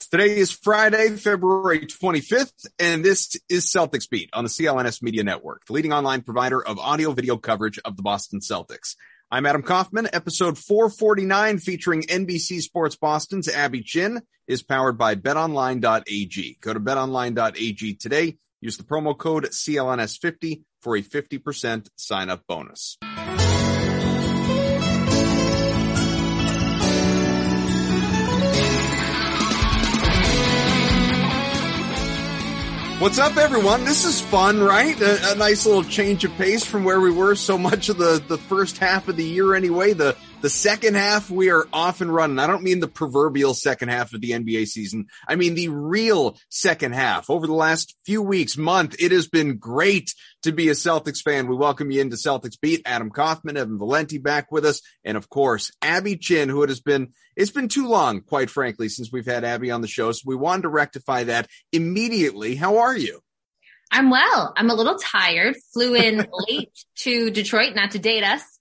Today is Friday, February 25th, and this is Celtics Beat on the CLNS Media Network, the leading online provider of audio video coverage of the Boston Celtics. I'm Adam Kaufman. Episode 449 featuring NBC Sports Boston's Abby Chin is powered by betonline.ag. Go to betonline.ag today. Use the promo code CLNS50 for a 50% sign up bonus. What's up, everyone? This is fun, right? A, a, nice little change of pace from where we were so much of the, the first half of the year anyway. The, the second half, we are off and running. I don't mean the proverbial second half of the NBA season. I mean the real second half. Over the last few weeks, month, it has been great to be a Celtics fan. We welcome you into Celtics Beat. Adam Kaufman, Evan Valenti back with us. And of course, Abby Chin, who it has been, it's been too long, quite frankly, since we've had Abby on the show. So we wanted to rectify that immediately. How are you? I'm well. I'm a little tired. Flew in late to Detroit, not to date us.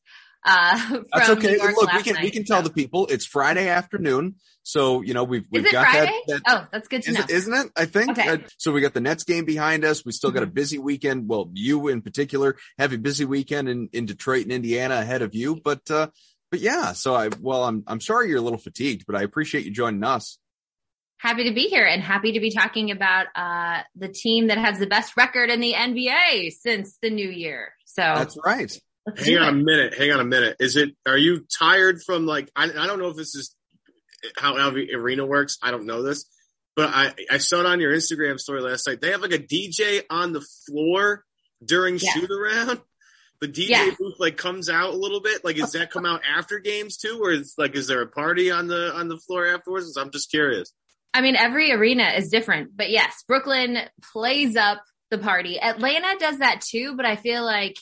Uh, That's okay. Look, we can night, we can tell so. the people it's Friday afternoon, so you know we've we've got Friday? that, that. Oh, that's good to is know, is isn't it? I think. Okay. Uh, so we got the Nets game behind us. We still got mm-hmm. a busy weekend. Well, you in particular have a busy weekend in in Detroit and Indiana ahead of you, but uh, but yeah. So I well, I'm I'm sorry you're a little fatigued, but I appreciate you joining us happy to be here and happy to be talking about uh, the team that has the best record in the NBA since the new year. So that's right. Hang on a minute. Hang on a minute. Is it? Are you tired from like? I, I don't know if this is how LV Arena works. I don't know this, but I I saw it on your Instagram story last night. They have like a DJ on the floor during yeah. shoot around. The DJ yeah. booth like comes out a little bit. Like, does that come out after games too, or is like is there a party on the on the floor afterwards? I'm just curious. I mean, every arena is different, but yes, Brooklyn plays up the party. Atlanta does that too, but I feel like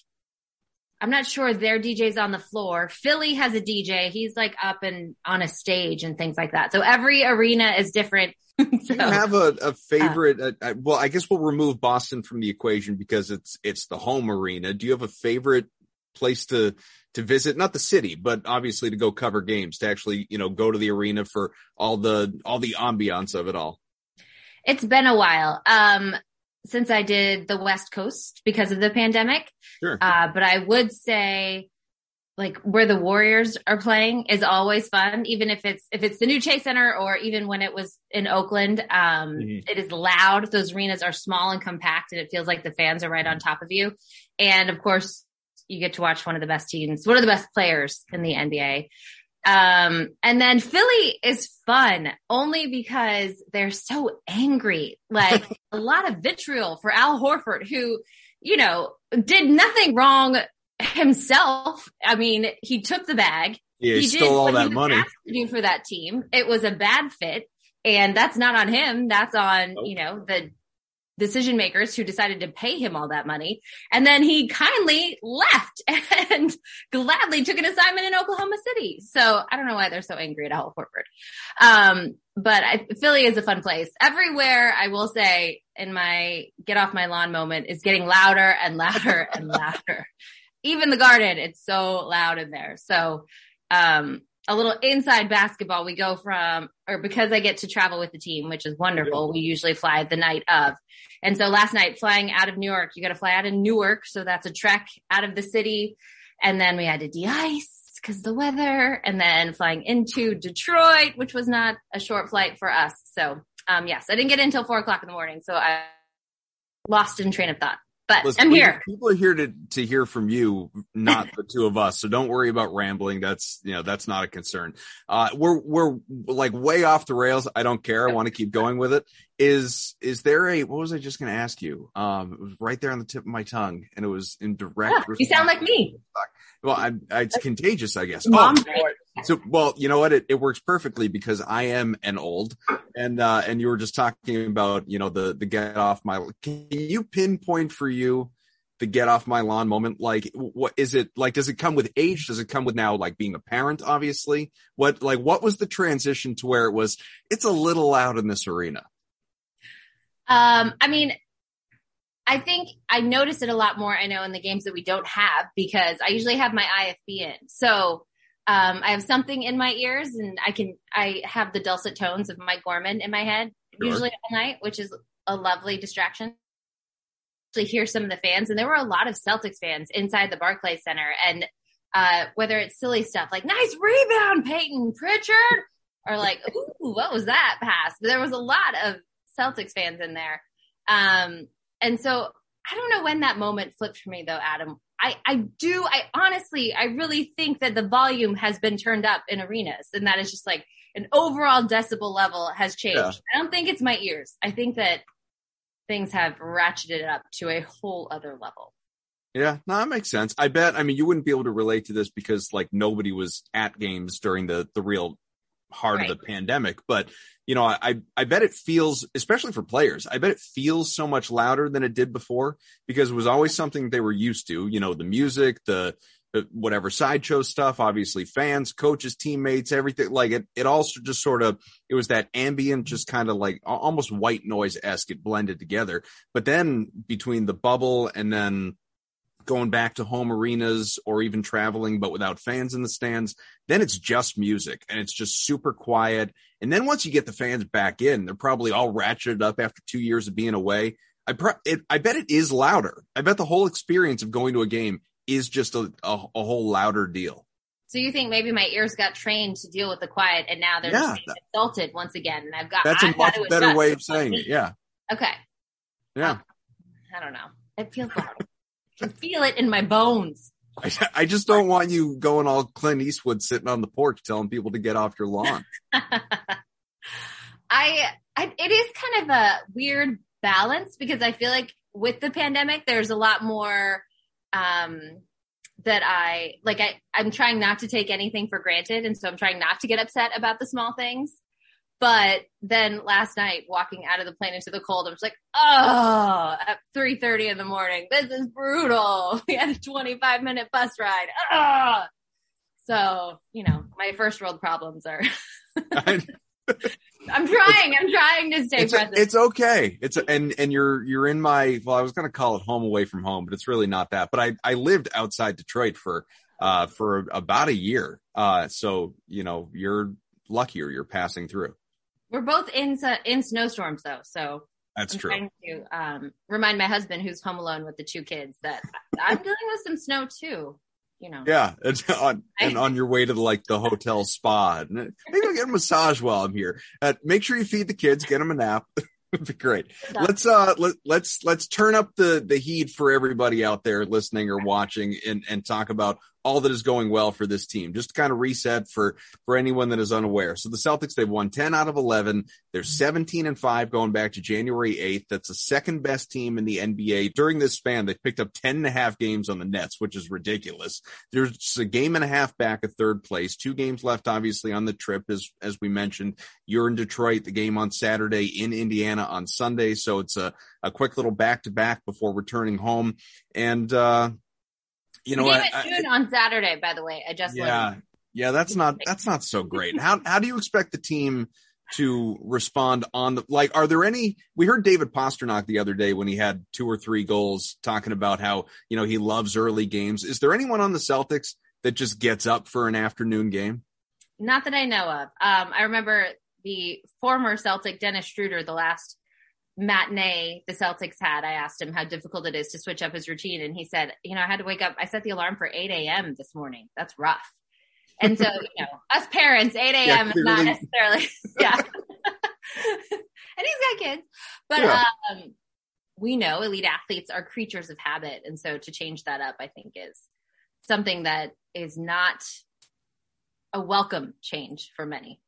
I'm not sure their DJ's on the floor. Philly has a DJ. He's like up and on a stage and things like that. So every arena is different. so, Do you have a, a favorite? Uh, uh, well, I guess we'll remove Boston from the equation because it's it's the home arena. Do you have a favorite place to to visit? Not the city, but obviously to go cover games. To actually, you know, go to the arena for all the all the ambiance of it all. It's been a while. Um, since I did the West Coast because of the pandemic. Sure. Uh, but I would say like where the Warriors are playing is always fun, even if it's if it's the new Chase Center or even when it was in Oakland. Um, mm-hmm. it is loud. Those arenas are small and compact, and it feels like the fans are right on top of you. And of course, you get to watch one of the best teams, one of the best players in the NBA. Um, and then Philly is fun only because they're so angry. Like a lot of vitriol for Al Horford, who, you know, did nothing wrong himself. I mean, he took the bag. Yeah, he, he stole all that money for that team. It was a bad fit. And that's not on him. That's on, you know, the decision makers who decided to pay him all that money. And then he kindly left and gladly took an assignment in Oklahoma City. So I don't know why they're so angry at Al Horford. Um, but I, Philly is a fun place. Everywhere, I will say, in my get off my lawn moment is getting louder and louder and louder. Even the garden, it's so loud in there. So, um, a little inside basketball. We go from, or because I get to travel with the team, which is wonderful. We usually fly the night of. And so last night flying out of New York, you got to fly out of Newark. So that's a trek out of the city. And then we had to de-ice because the weather, and then flying into Detroit, which was not a short flight for us. So, um, yes, I didn't get in until four o'clock in the morning. So I lost in train of thought. But Listen, I'm here. People are here to to hear from you, not the two of us. So don't worry about rambling. That's you know that's not a concern. Uh, we're we're like way off the rails. I don't care. I want to keep going with it. Is is there a what was I just going to ask you? Um, it was right there on the tip of my tongue, and it was in direct. Yeah, you sound like me. Well, I, I, it's contagious, I guess. Mom, oh, so well, you know what? It, it works perfectly because I am an old, and uh, and you were just talking about you know the the get off my. Can you pinpoint for you the get off my lawn moment? Like, what is it like? Does it come with age? Does it come with now like being a parent? Obviously, what like what was the transition to where it was? It's a little loud in this arena. Um, I mean, I think I notice it a lot more. I know in the games that we don't have because I usually have my IFB in. So um, I have something in my ears and I can, I have the dulcet tones of Mike Gorman in my head, sure. usually all night, which is a lovely distraction. To hear some of the fans, and there were a lot of Celtics fans inside the Barclays Center, and uh, whether it's silly stuff like "nice rebound, Payton Pritchard," or like "ooh, what was that pass?" But there was a lot of Celtics fans in there, um, and so I don't know when that moment flipped for me though, Adam, I, I do, I honestly, I really think that the volume has been turned up in arenas and that is just like an overall decibel level has changed. Yeah. I don't think it's my ears. I think that things have ratcheted up to a whole other level. Yeah, no, that makes sense. I bet. I mean, you wouldn't be able to relate to this because like nobody was at games during the the real heart right. of the pandemic. But you know, I I bet it feels, especially for players, I bet it feels so much louder than it did before because it was always something they were used to. You know, the music, the, the whatever sideshow stuff, obviously fans, coaches, teammates, everything like it. It also just sort of it was that ambient, just kind of like almost white noise esque. It blended together. But then between the bubble and then going back to home arenas or even traveling but without fans in the stands then it's just music and it's just super quiet. And then once you get the fans back in they're probably all ratcheted up after two years of being away. I pro- it, i bet it is louder. I bet the whole experience of going to a game is just a, a, a whole louder deal. So you think maybe my ears got trained to deal with the quiet and now they're yeah, just insulted once again and i've got that's I've a much better way of saying it. yeah. Okay. Yeah. I don't know. It feels loud can feel it in my bones. I, I just don't want you going all Clint Eastwood sitting on the porch telling people to get off your lawn. I, I, it is kind of a weird balance because I feel like with the pandemic, there's a lot more, um, that I like I I'm trying not to take anything for granted and so I'm trying not to get upset about the small things. But then last night, walking out of the plane into the cold, I was like, oh, at 3.30 in the morning, this is brutal. We had a 25 minute bus ride. Oh. So, you know, my first world problems are. I'm trying. I'm trying to stay it's present. It's okay. It's a, and and you're you're in my well, I was going to call it home away from home, but it's really not that. But I I lived outside Detroit for uh for about a year. Uh, so you know you're luckier. You're passing through. We're both in in snowstorms though, so that's I'm true. Trying to um, remind my husband, who's home alone with the two kids, that I'm dealing with some snow too. You know. Yeah, and on, and on your way to the, like the hotel spa, maybe I'll get a massage while I'm here. Uh, make sure you feed the kids, get them a nap. It'd be great. Let's uh let, let's let's turn up the the heat for everybody out there listening or watching and and talk about all that is going well for this team. Just to kind of reset for for anyone that is unaware. So the Celtics they've won 10 out of 11. They're 17 and 5 going back to January 8th. That's the second best team in the NBA. During this span, they picked up 10 and a half games on the Nets, which is ridiculous. There's a game and a half back of third place. Two games left obviously on the trip as as we mentioned. You're in Detroit, the game on Saturday in Indiana on Sunday, so it's a a quick little back to back before returning home. And uh you know what? June on Saturday, by the way. I just yeah, learned. yeah. That's not that's not so great. How how do you expect the team to respond on the like? Are there any? We heard David Pastrnak the other day when he had two or three goals, talking about how you know he loves early games. Is there anyone on the Celtics that just gets up for an afternoon game? Not that I know of. Um, I remember the former Celtic Dennis Schroeder, the last matinee the Celtics had, I asked him how difficult it is to switch up his routine. And he said, you know, I had to wake up. I set the alarm for 8 a.m. this morning. That's rough. And so, you know, us parents, 8 a.m. Yeah, is not necessarily, yeah. and he's got kids, but, Yeah. um, we know elite athletes are creatures of habit. And so to change that up, I think is something that is not a welcome change for many.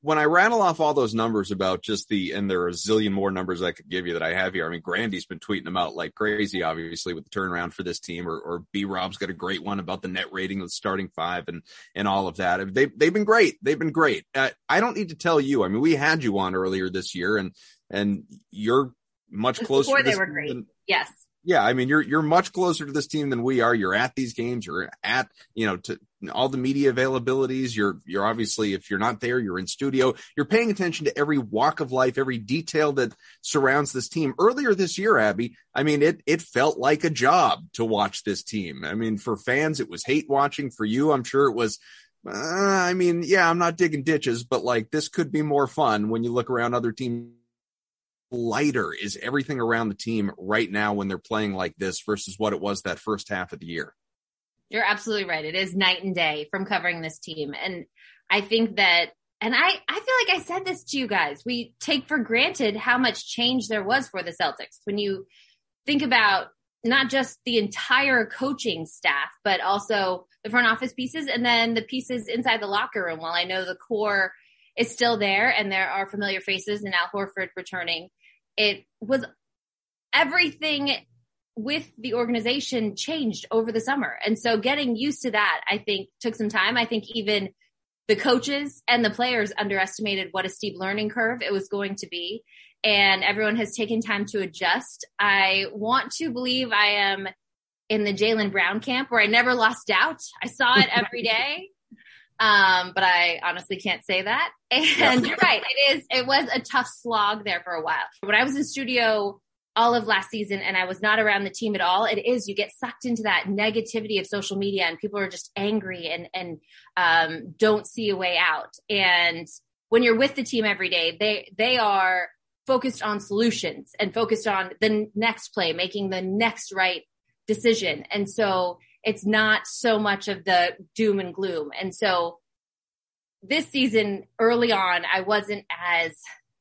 When I rattle off all those numbers about just the, and there are a zillion more numbers I could give you that I have here. I mean, Grande's been tweeting them out like crazy, obviously, with the turnaround for this team, or, or B Rob's got a great one about the net rating of the starting five and, and all of that. They, they've been great. They've been great. Uh, I don't need to tell you. I mean, we had you on earlier this year and, and you're much closer before they were great. than- Yes. Yeah, I mean, you're you're much closer to this team than we are. You're at these games. You're at you know to all the media availabilities. You're you're obviously if you're not there, you're in studio. You're paying attention to every walk of life, every detail that surrounds this team. Earlier this year, Abby, I mean, it it felt like a job to watch this team. I mean, for fans, it was hate watching. For you, I'm sure it was. Uh, I mean, yeah, I'm not digging ditches, but like this could be more fun when you look around other teams lighter is everything around the team right now when they're playing like this versus what it was that first half of the year? You're absolutely right. It is night and day from covering this team. And I think that, and I, I feel like I said this to you guys. We take for granted how much change there was for the Celtics. When you think about not just the entire coaching staff, but also the front office pieces and then the pieces inside the locker room. While I know the core is still there and there are familiar faces and Al Horford returning, it was everything with the organization changed over the summer. And so getting used to that, I think took some time. I think even the coaches and the players underestimated what a steep learning curve it was going to be. And everyone has taken time to adjust. I want to believe I am in the Jaylen Brown camp where I never lost doubt. I saw it every day. Um, but I honestly can't say that. And you're right. It is, it was a tough slog there for a while. When I was in studio all of last season and I was not around the team at all, it is, you get sucked into that negativity of social media and people are just angry and, and, um, don't see a way out. And when you're with the team every day, they, they are focused on solutions and focused on the next play, making the next right decision. And so it's not so much of the doom and gloom. And so this season early on, I wasn't as,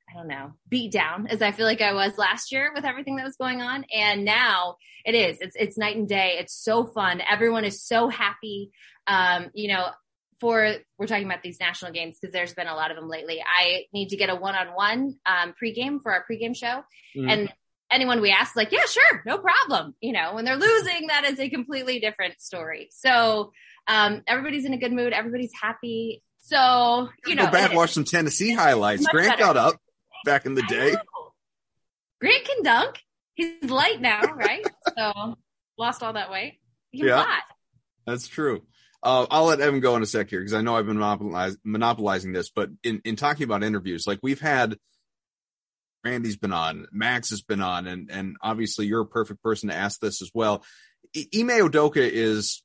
I don't know, beat down as I feel like I was last year with everything that was going on. And now it is, it's, it's night and day. It's so fun. Everyone is so happy. Um, you know, for, we're talking about these national games because there's been a lot of them lately. I need to get a one-on-one, um, pregame for our pregame show. Mhm. And anyone we ask, like, yeah, sure, no problem. You know, when they're losing, that is a completely different story. So, um, everybody's in a good mood. Everybody's happy. So, you know, Go back, watch some Tennessee highlights. Grant better. got up back in the day. Grant can dunk. He's light now, right? so lost all that weight. He Yeah. fly. That's true. Uh, I'll let Evan go in a sec here because I know I've been monopolize, monopolizing this, but in, in talking about interviews, like we've had Randy's been on, Max has been on, and, and obviously you're a perfect person to ask this as well. I- Ime Udoka is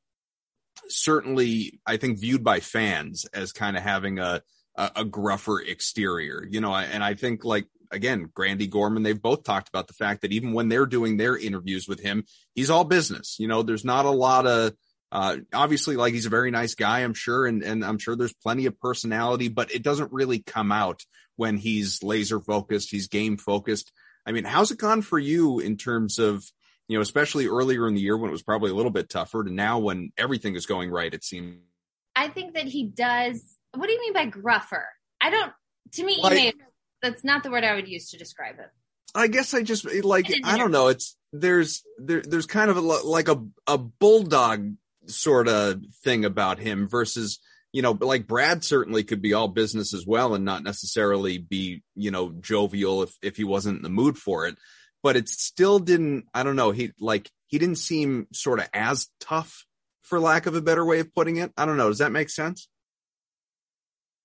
certainly, I think, viewed by fans as kind of having a, a, a gruffer exterior, you know, and I think like, again, Grande Gorman, they've both talked about the fact that even when they're doing their interviews with him, he's all business. You know, there's not a lot of, uh, obviously like he's a very nice guy, I'm sure. And, and I'm sure there's plenty of personality, but it doesn't really come out when he's laser focused, he's game focused. I mean, how's it gone for you in terms of, you know, especially earlier in the year when it was probably a little bit tougher to now when everything is going right, it seems. I think that he does. What do you mean by gruffer? I don't, to me, Like- Ime, that's not the word I would use to describe it. I guess I just like I I don't know. It's there's there there's kind of a, like a a bulldog sort of thing about him versus you know, but like Brad certainly could be all business as well and not necessarily be you know jovial if if he wasn't in the mood for it. But it still didn't. I don't know. He like he didn't seem sort of as tough, for lack of a better way of putting it. I don't know. Does that make sense?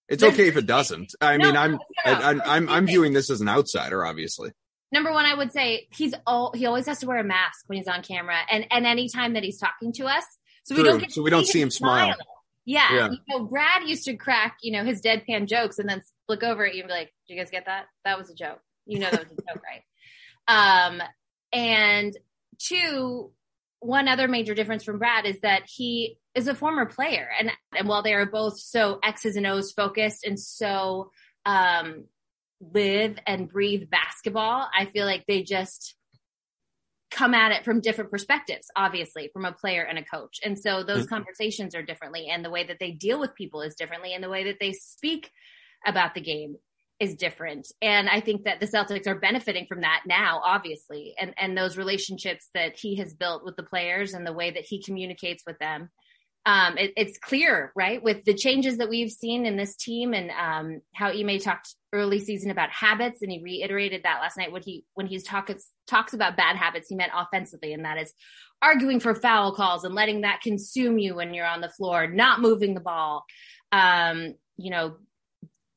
It's okay if it doesn't. I No, mean, I'm no, no. I, I'm I'm I'm viewing this as an outsider, obviously. Number one, I would say he's all, he always has to wear a mask when he's on camera and, and anytime that he's talking to us. So we don't So we don't see him his smile. Yeah. Yeah. You know, Brad used to crack, you know, his deadpan jokes and then look over at you and be like, did you guys get that? That was a joke. You know, that was a joke, right? Um, and two, one other major difference from Brad is that he is a former player, and and while they are both so X's and O's focused and so um, live and breathe basketball, I feel like they just come at it from different perspectives, obviously, from a player and a coach. And so those mm-hmm. conversations are differently, and the way that they deal with people is differently, and the way that they speak about the game is different. And I think that the Celtics are benefiting from that now, obviously, and, and those relationships that he has built with the players and the way that he communicates with them um, it, it's clear, right, with the changes that we've seen in this team and um, how Ime talked early season about habits, and he reiterated that last night when he when he talks talks about bad habits, he meant offensively, and that is arguing for foul calls and letting that consume you when you're on the floor, not moving the ball, um, you know,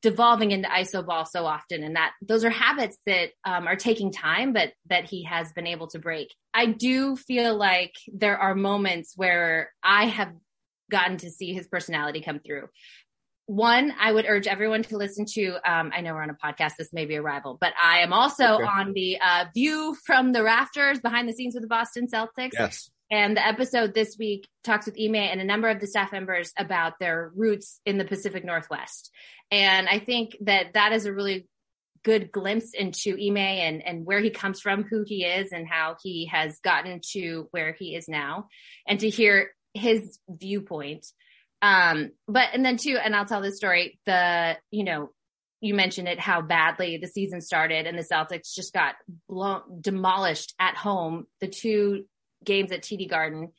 devolving into iso ball so often. And that those are habits that um, are taking time but that he has been able to break. I do feel like there are moments where i have gotten to see his personality come through. One, I would urge everyone to listen to. Um, I know we're on a podcast. This may be a rival, but I am also okay. on the uh, View from the Rafters behind the scenes with the Boston Celtics. Yes. And the episode this week talks with Ime and a number of the staff members about their roots in the Pacific Northwest. And I think that that is a really good glimpse into Ime and, and where he comes from, who he is, and how he has gotten to where he is now. And to hear his viewpoint. Um, but and then too, and I'll tell this story. The you know you mentioned it how badly the season started and the Celtics just got blown demolished at home. The two games at TD Garden.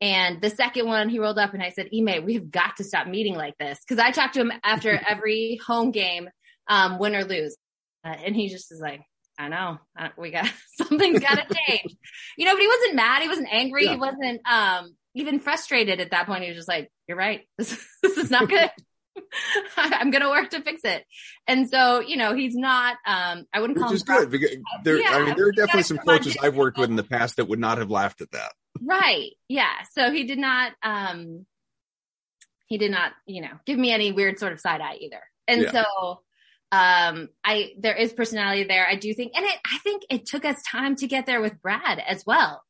And the second one, he rolled up and I said, Ime, we have got to stop meeting like this. Cause I talked to him after every home game, um, win or lose. Uh, and he just is like, I know uh, we got something's got to change, you know, but he wasn't mad. He wasn't angry. Yeah. He wasn't, um, even frustrated at that point. He was just like, you're right. This, this is not good. I'm going to work to fix it. And so, you know, he's not, um, I wouldn't call Which him. is good. Because there, yeah, I mean, there are definitely some coaches I've worked with in the past that would not have laughed at that. Right. Yeah. So he did not, um, he did not, you know, give me any weird sort of side eye either. And yeah. so, um, I, there is personality there. I do think, and it, I think it took us time to get there with Brad as well.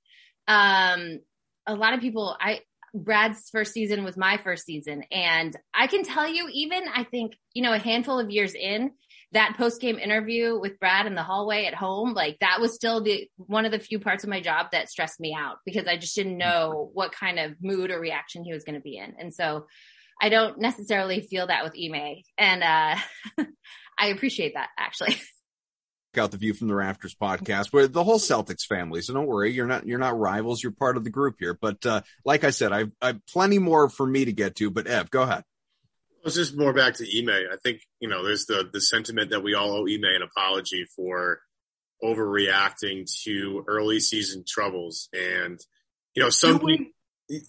Um, a lot of people, I, Brad's first season was my first season. And I can tell you, even I think, you know, a handful of years in, that post game interview with Brad in the hallway at home, like that was still the one of the few parts of my job that stressed me out because I just didn't know what kind of mood or reaction he was going to be in. And so I don't necessarily feel that with Ime. And uh I appreciate that actually. out the View from the Rafters podcast, where the whole Celtics family. So don't worry, you're not you're not rivals. You're part of the group here. But uh, like I said, I've, I've plenty more for me to get to. But Ev, go ahead. It's just more back to Ime. I think you know there's the the sentiment that we all owe Ime an apology for overreacting to early season troubles, and you know some people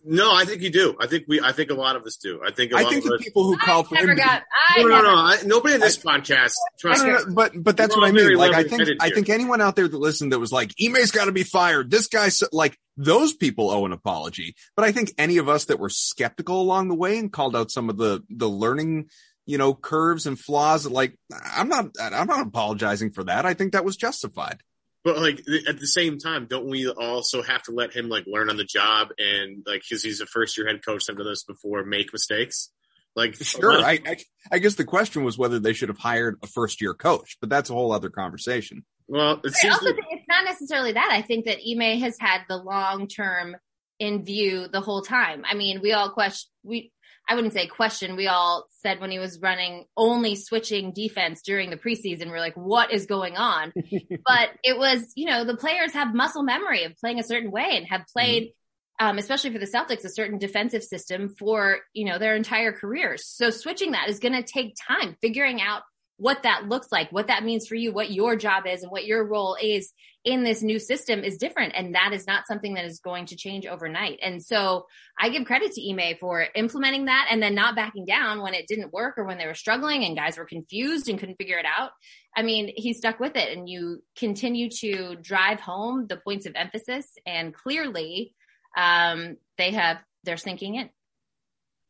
no, I think you do. I think we. I think a lot of us do. I think. I think the us, people who call for him. Got, no, no, no, I, nobody in this I, podcast. Trust me. But but that's what I mean. Like I think I think anyone out there that listened that was like, Ime's got to be fired. This guy's like those people owe an apology. But I think any of us that were skeptical along the way and called out some of the the learning you know curves and flaws. Like I'm not I'm not apologizing for that. I think that was justified. But like at the same time, don't we also have to let him like learn on the job and like because he's a first year head coach, done this before, make mistakes? Like sure, of- I, I, I guess the question was whether they should have hired a first year coach, but that's a whole other conversation. Well, it I also like- think it's not necessarily that. I think that Ime has had the long term in view the whole time. I mean, we all question we I wouldn't say question. We all said when he was running only switching defense during the preseason, we're like, what is going on? but it was, you know, the players have muscle memory of playing a certain way and have played, mm-hmm. um, especially for the Celtics, a certain defensive system for, you know, their entire careers. So switching that is going to take time figuring out what that looks like, what that means for you, what your job is and what your role is in this new system is different. And that is not something that is going to change overnight. And so I give credit to Ime for implementing that and then not backing down when it didn't work or when they were struggling and guys were confused and couldn't figure it out. I mean, he stuck with it and you continue to drive home the points of emphasis and clearly, um, they have, they're sinking in.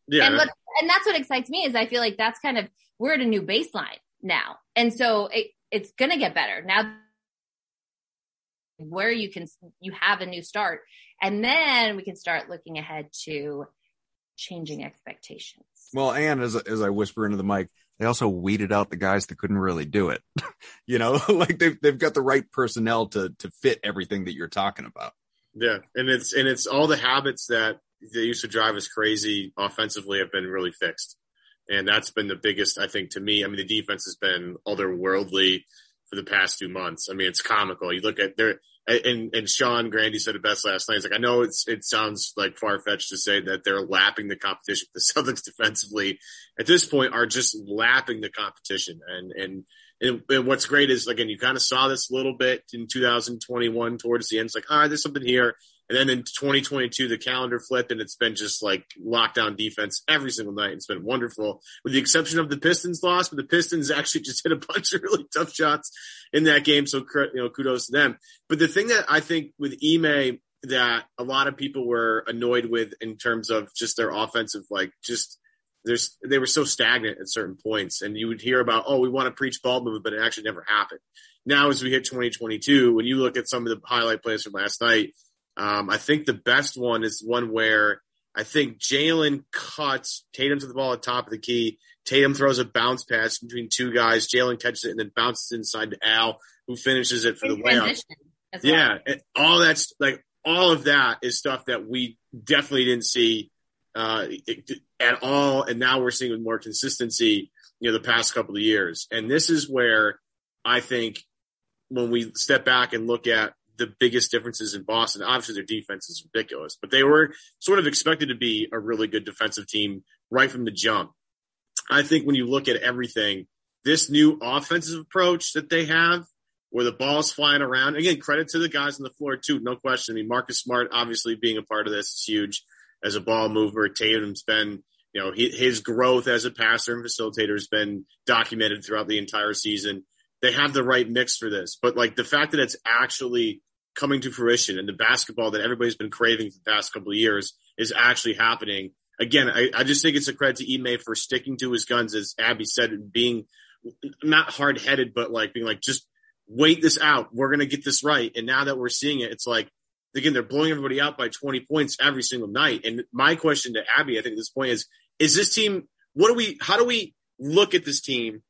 Yeah. And what, and that's what excites me is I feel like that's kind of, we're at a new baseline now. And so it, it's going to get better now where you can, you have a new start And then we can start looking ahead to changing expectations. Well, and as, as I whisper into the mic, they also weeded out the guys that couldn't really do it. you know, like they've, they've got the right personnel to, to fit everything that you're talking about. Yeah. And it's, and it's all the habits that they used to drive us crazy offensively have been really fixed. And that's been the biggest, I think, to me. I mean, the defense has been otherworldly for the past two months. I mean, it's comical. You look at their, and, and Sean Grande said it best last night. He's like, I know it's, it sounds like far fetched to say that they're lapping the competition. The Celtics defensively at this point are just lapping the competition. And, and, and, and what's great is again, you kind of saw this a little bit in 2021 towards the end. It's like, ah, right, there's something here. And then in 2022, the calendar flipped and it's been just like lockdown defense every single night. It's been wonderful with the exception of the Pistons loss, but the Pistons actually just hit a bunch of really tough shots in that game. So, you know, kudos to them. But the thing that I think with Ime that a lot of people were annoyed with in terms of just their offensive, like just there's, they were so stagnant at certain points and you would hear about, oh, we want to preach ball movement, but it actually never happened. Now, as we hit 2022, when you look at some of the highlight plays from last night, um, I think the best one is one where I think Jaylen cuts Tatum to the ball at top of the key. Tatum throws a bounce pass between two guys. Jaylen catches it and then bounces inside to Al, who finishes it for the layup. Well. Yeah, all that's like all of that is stuff that we definitely didn't see uh, at all, and now we're seeing with more consistency. You know, the past couple of years, and this is where I think when we step back and look at the biggest differences in Boston. Obviously, their defense is ridiculous, but they were sort of expected to be a really good defensive team right from the jump. I think when you look at everything, this new offensive approach that they have, where the ball's flying around, again, credit to the guys on the floor too, no question. I mean, Marcus Smart obviously being a part of this is huge as a ball mover. Tatum's been, you know, his growth as a passer and facilitator has been documented throughout the entire season. They have the right mix for this, but like the fact that it's actually coming to fruition and the basketball that everybody's been craving for the past couple of years is actually happening. Again, I, I just think it's a credit to Ime for sticking to his guns, as Abby said, being not hard headed, but like being like, just wait this out. We're going to get this right. And now that we're seeing it, it's like, again, they're blowing everybody out by 20 points every single night. And my question to Abby, I think at this point is, is this team, what do we, how do we look at this team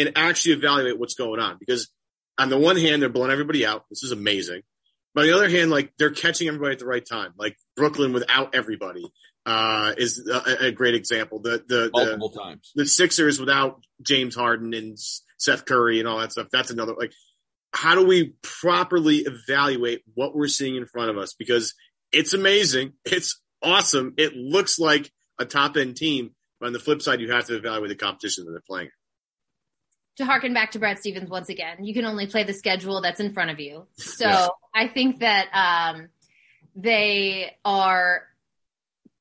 and actually evaluate what's going on? Because on the one hand, they're blowing everybody out. This is amazing. But on the other hand, like they're catching everybody at the right time. Like Brooklyn without everybody uh, is a, a, great example. The the multiple the, times the Sixers without James Harden and Seth Curry and all that stuff. That's another like. How do we properly evaluate what we're seeing in front of us? Because it's amazing, it's awesome, it looks like a top end team. But on the flip side, you have to evaluate the competition that they're playing to harken back to Brad Stevens once again, you can only play the schedule that's in front of you. So. I think that um, they are,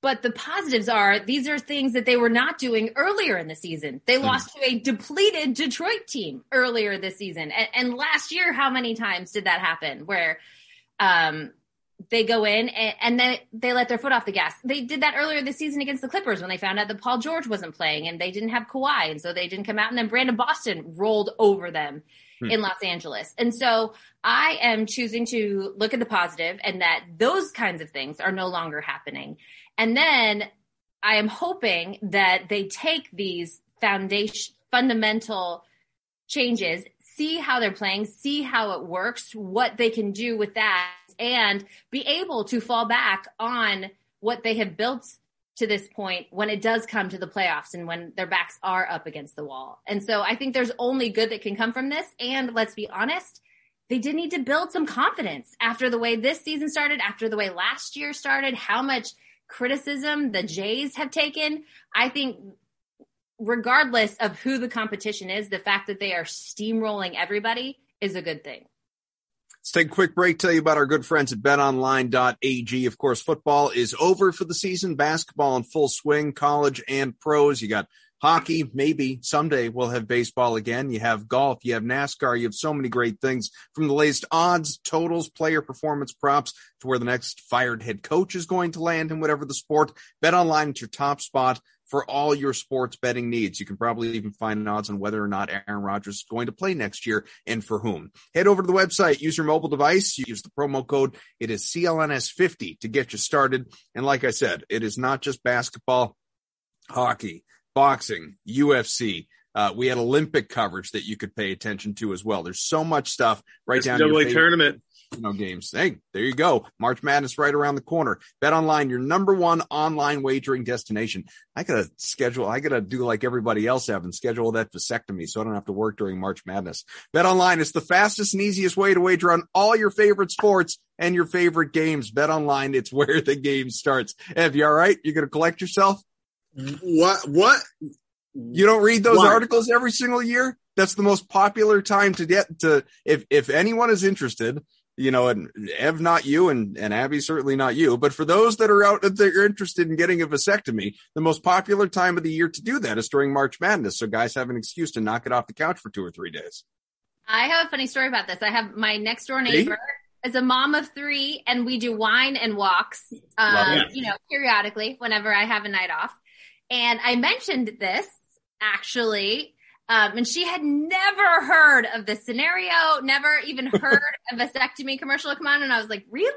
but the positives are these are things that they were not doing earlier in the season. They mm. lost to a depleted Detroit team earlier this season, and, and last year, how many times did that happen? Where um, they go in and, and, then they let their foot off the gas. They did that earlier this season against the Clippers when they found out that Paul George wasn't playing and they didn't have Kawhi. And so they didn't come out. And then Brandon Boston rolled over them hmm. in Los Angeles. And so I am choosing to look at the positive and that those kinds of things are no longer happening. And then I am hoping that they take these foundation, fundamental changes, see how they're playing, see how it works, what they can do with that and be able to fall back on what they have built to this point when it does come to the playoffs and when their backs are up against the wall. And so I think there's only good that can come from this. And let's be honest, they did need to build some confidence after the way this season started, after the way last year started, how much criticism the Jays have taken. I think regardless of who the competition is, the fact that they are steamrolling everybody is a good thing. Let's take a quick break, tell you about our good friends at betonline.ag. Of course, football is over for the season, basketball in full swing, college and pros. You got hockey, maybe someday we'll have baseball again. You have golf, you have NASCAR, you have so many great things from the latest odds, totals, player performance props to where the next fired head coach is going to land in whatever the sport. Bet online is your top spot for all your sports betting needs. You can probably even find odds on whether or not Aaron Rodgers is going to play next year and for whom. Head over to the website, use your mobile device, use the promo code. It is CLNS50 to get you started. And like I said, it is not just basketball, hockey, boxing, UFC. Uh, we had Olympic coverage that you could pay attention to as well. There's so much stuff right down to your favorite, tournament. You know, games. Hey, there you go. March Madness right around the corner. Bet online, your number one online wagering destination. I gotta schedule. I gotta do like everybody else have and schedule that vasectomy so I don't have to work during March Madness. Bet online is the fastest and easiest way to wager on all your favorite sports and your favorite games. Bet online, it's where the game starts. Ev, you all right? You're gonna collect yourself? What? What? You don't read those Why? articles every single year? That's the most popular time to get to if if anyone is interested, you know, and Ev not you and, and Abby certainly not you, but for those that are out that are interested in getting a vasectomy, the most popular time of the year to do that is during March Madness. So guys have an excuse to knock it off the couch for two or three days. I have a funny story about this. I have my next door See? neighbor is a mom of three, and we do wine and walks, um, you know, periodically whenever I have a night off. And I mentioned this actually, um, and she had never heard of this scenario, never even heard of a vasectomy commercial come on. And I was like, really?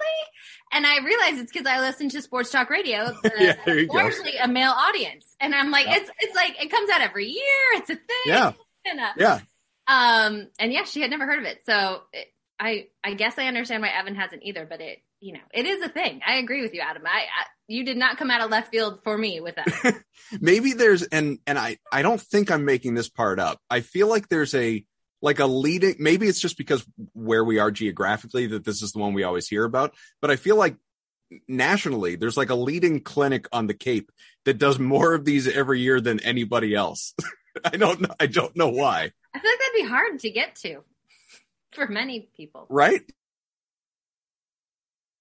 And I realized it's because I listen to sports talk radio, Yeah, you go. largely a male audience. And I'm like, Yeah. it's it's like it comes out every year. It's a thing. Yeah. And, uh, Yeah. um, and yeah, she had never heard of it. So it, I, I guess I understand why Evan hasn't either, but it, you know, it is a thing. I agree with you, Adam. I, I you did not come out of left field for me with that. maybe there's and and I I don't think I'm making this part up. I feel like there's a like a leading maybe it's just because where we are geographically that this is the one we always hear about, but I feel like nationally there's like a leading clinic on the Cape that does more of these every year than anybody else. I don't know I don't know why. I feel like that'd be hard to get to for many people. Right?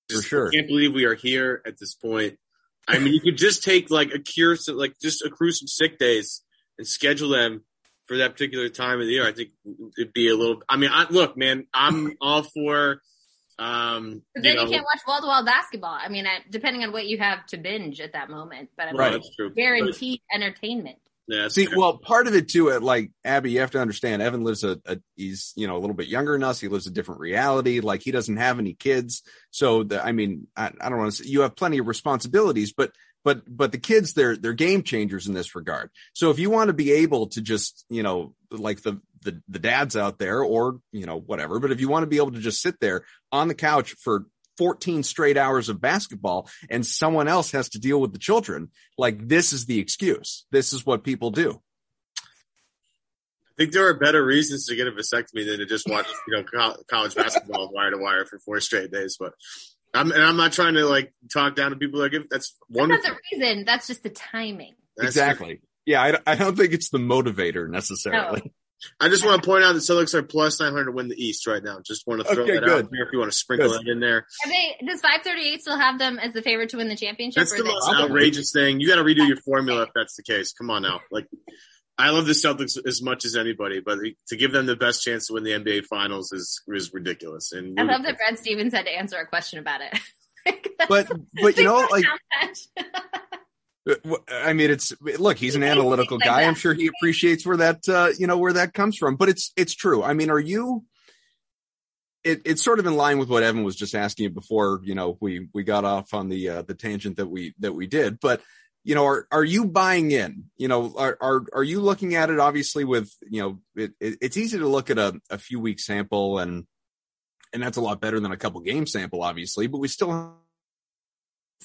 For Just sure. can't believe we are here at this point. I mean, you could just take like a cure, so, like just accrue some sick days and schedule them for that particular time of the year. I think it'd be a little. I mean, I, look, man, I'm all for. Um, But then you you, can't watch wall to wall basketball. I mean, I, depending on what you have to binge at that moment, but I mean, Right. Guaranteed entertainment. Yeah, See, fair. well, part of it too, like Abby, you have to understand, Evan lives a, a, he's, you know, a little bit younger than us. He lives a different reality. Like he doesn't have any kids. So the, I mean, I, I don't want to say you have plenty of responsibilities, but, but, but the kids, they're, they're game changers in this regard. So if you want to be able to just, you know, like the, the, the dads out there or, you know, whatever, but if you want to be able to just sit there on the couch for 14 straight hours of basketball and someone else has to deal with the children, like this is the excuse. This is what people do. I think there are better reasons to get a vasectomy than to just watch, you know, co- college basketball wire to wire for four straight days. But I'm, and I'm not trying to like talk down to people that give. That's That's not the reason. That's just the timing. That's exactly. Yeah, I, I don't think it's the motivator necessarily. I just want to point out that Celtics are plus 900 to win the East right now. Just want to throw Okay, that good. out there if you want to sprinkle Good. that in there. Are they, does 538 still have them as the favorite to win the championship? That's or the most Probably. outrageous thing. You got to redo your formula if that's the case. Come on now. Like, I love the Celtics as much as anybody, but to give them the best chance to win the NBA Finals is is ridiculous. And I love that Brad Stevens had to answer a question about it. Like, But but you know, like Like, I mean, it's look, he's an analytical guy. I'm sure he appreciates where that uh, you know where that comes from. But it's it's true. I mean, are you? It, it's sort of in line with what Evan was just asking you before. You know, we we got off on the uh, the tangent that we that we did. But you know, are are you buying in? You know, are are are you looking at it? Obviously, with you know, it, it, it's easy to look at a, a few week sample and and that's a lot better than a couple game sample, obviously. But we still have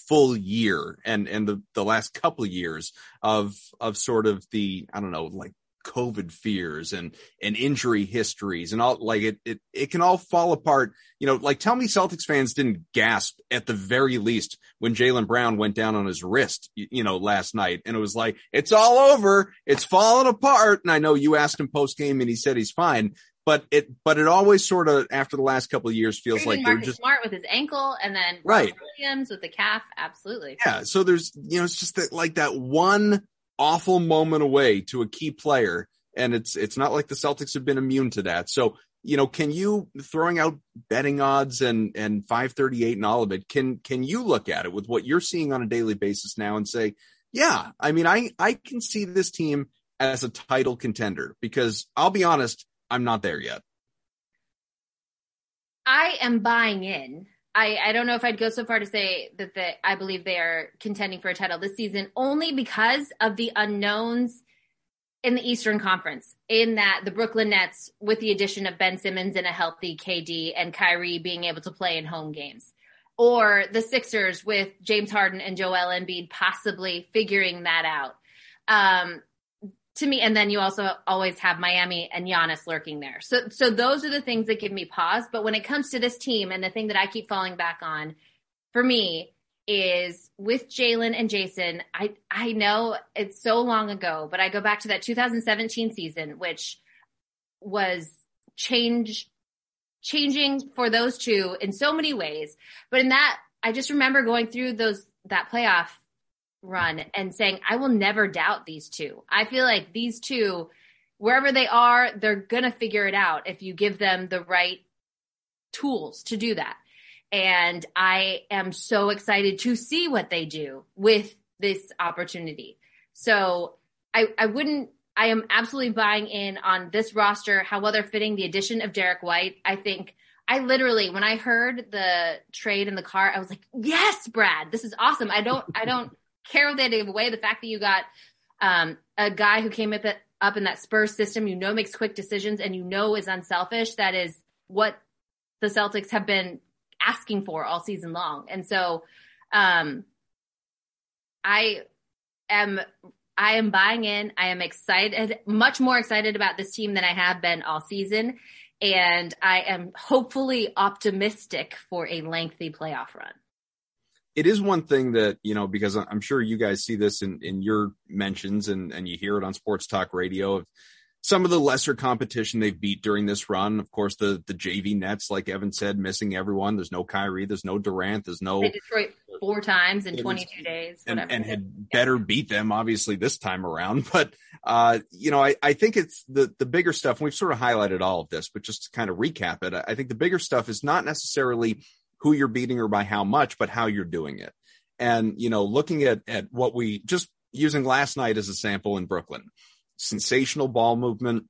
full year and and the the last couple of years of of sort of the I don't know like COVID fears and and injury histories and all like it it it can all fall apart. You know, like tell me Celtics fans didn't gasp at the very least when Jaylen Brown went down on his wrist, you, you know, last night and it was like it's all over, it's falling apart. And I know you asked him post game and he said he's fine, but it but it always sort of after the last couple of years feels like they're just Smart with his ankle, and then Right. Williams with the calf. Absolutely. yeah so there's you know it's just that like that one awful moment away to a key player and it's it's not like the celtics have been immune to that so you know can you throwing out betting odds and and 538 and all of it can can you look at it with what you're seeing on a daily basis now and say Yeah, I mean, I I can see this team as a title contender because I'll be honest, I'm not there yet. I am buying in. I, I don't know if I'd go so far to say that the, I believe they are contending for a title this season only because of the unknowns in the Eastern Conference. In that the Brooklyn Nets, with the addition of Ben Simmons and a healthy KD and Kyrie being able to play in home games, or the Sixers with James Harden and Joel Embiid possibly figuring that out. Um, to me, and then you also always have Miami and Giannis lurking there. So, so those are the things that give me pause. But when it comes to this team, and the thing that I keep falling back on, for me, is with Jaylen and Jayson. I I know it's so long ago, but I go back to that 2017 season, which was change changing for those two in so many ways. But in that, I just remember going through those that playoff run and saying, I will never doubt these two. I feel like these two, wherever they are, they're going to figure it out if you give them the right tools to do that. And I am so excited to see what they do with this opportunity. So I, I wouldn't, I am absolutely buying in on this roster, how well they're fitting the addition of Derrick White. I think I literally, when I heard the trade in the car, I was like, yes, Brad, this is awesome. I don't, I don't gave away. The fact that you got um, a guy who came up, up in that Spurs system, you know, makes quick decisions and you know is unselfish. That is what the Celtics have been asking for all season long. And so, um, I am I am buying in. I am excited, much more excited about this team than I have been all season. And I am hopefully optimistic for a lengthy playoff run it is one thing that you know because I'm sure you guys see this in in your mentions and and you hear it on sports talk radio of some of the lesser competition they've beat during this run. Of course, the the JV Nets, like Evan said, missing everyone. There's no Kyrie. There's no Durant. There's no they Detroit four times in 22 days, and, and, had better beat them obviously this time around. But uh, you know, I I think it's the the bigger stuff. We've sort of highlighted all of this, but just to kind of recap it, I think the bigger stuff is not necessarily who you're beating or by how much, but how you're doing it. And, you know, looking at, at what we just using last night as a sample in Brooklyn, sensational ball movement,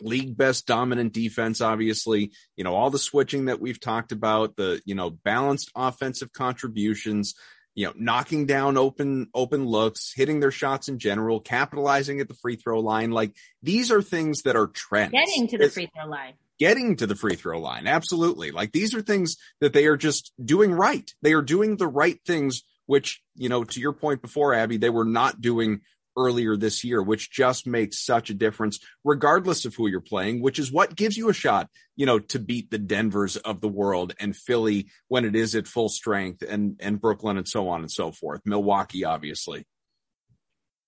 league best dominant defense, obviously, you know, all the switching that we've talked about, the, you know, balanced offensive contributions, you know, knocking down open, open looks, hitting their shots in general, capitalizing at the free throw line. Like these are things that are trends. Getting to the it's, free throw line getting to the free throw line. Absolutely. Like these are things that they are just doing right. They are doing the right things, which, you know, to your point before, Abby, they were not doing earlier this year, which just makes such a difference, regardless of who you're playing, which is what gives you a shot, you know, to beat the Denvers of the world and Philly when it is at full strength and, and Brooklyn and so on and so forth. Milwaukee, obviously.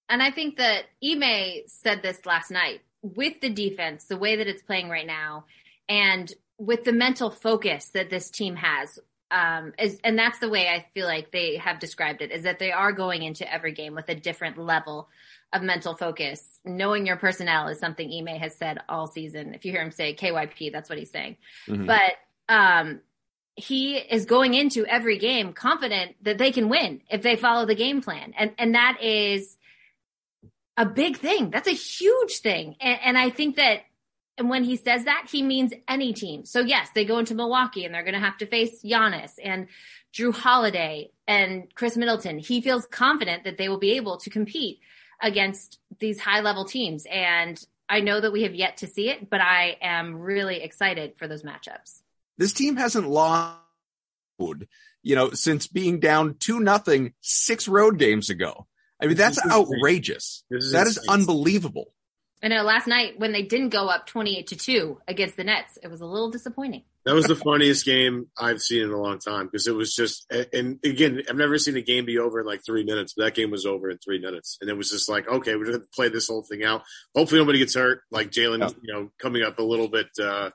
And I think that Ime said this last night with the defense, the way that it's playing right now, and with the mental focus that this team has um, is, and that's the way I feel like they have described it is that they are going into every game with a different level of mental focus. Knowing your personnel is something Ime has said all season. If you hear him say KYP, that's what he's saying. Mm-hmm. But um, he is going into every game confident that they can win if they follow the game plan, and and that is a big thing. That's a huge thing, and, and I think that and when he says that, he means any team. So yes, they go into Milwaukee and they're going to have to face Giannis and Jrue Holiday and Khris Middleton. He feels confident that they will be able to compete against these high level teams. And I know that we have yet to see it, but I am really excited for those matchups. This team hasn't lost, you know, since being down two nothing six road games ago. I mean, that's outrageous. That is unbelievable. I know last night when they didn't go up 28 to 2 against the Nets, it was a little disappointing. That was the funniest game I've seen in a long time because it was just, and again, I've never seen a game be over in like three minutes, but that game was over in three minutes. And it was just like, okay, we're going to play this whole thing out. Hopefully nobody gets hurt. Like Jaylen, yeah. you know, coming up a little bit, uh,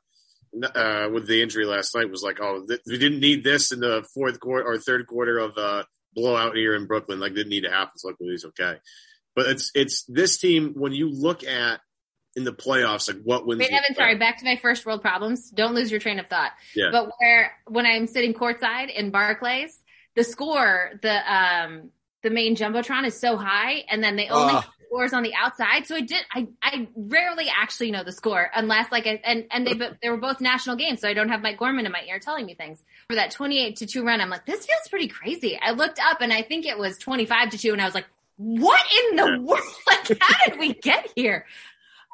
uh, with the injury last night was like, oh, th- we didn't need this in the fourth quarter or third quarter of, uh, blowout here in Brooklyn. Like didn't need to happen. So luckily he's okay. But it's it's this team when you look at in the playoffs, like what wins. Wait, Evan, sorry, back to my first world problems. Don't lose your train of thought. Yeah. But where when I'm sitting courtside in Barclays, the score, the um the main jumbotron is so high, and then they only have scores on the outside. So I did. I I rarely actually know the score unless like I, and and they but they were both national games, so I don't have Mike Gorman in my ear telling me things. For that twenty eight to two run, I'm like, this feels pretty crazy. I looked up and I think it was twenty five to two, and I was like, what in the world? Like, how did we get here?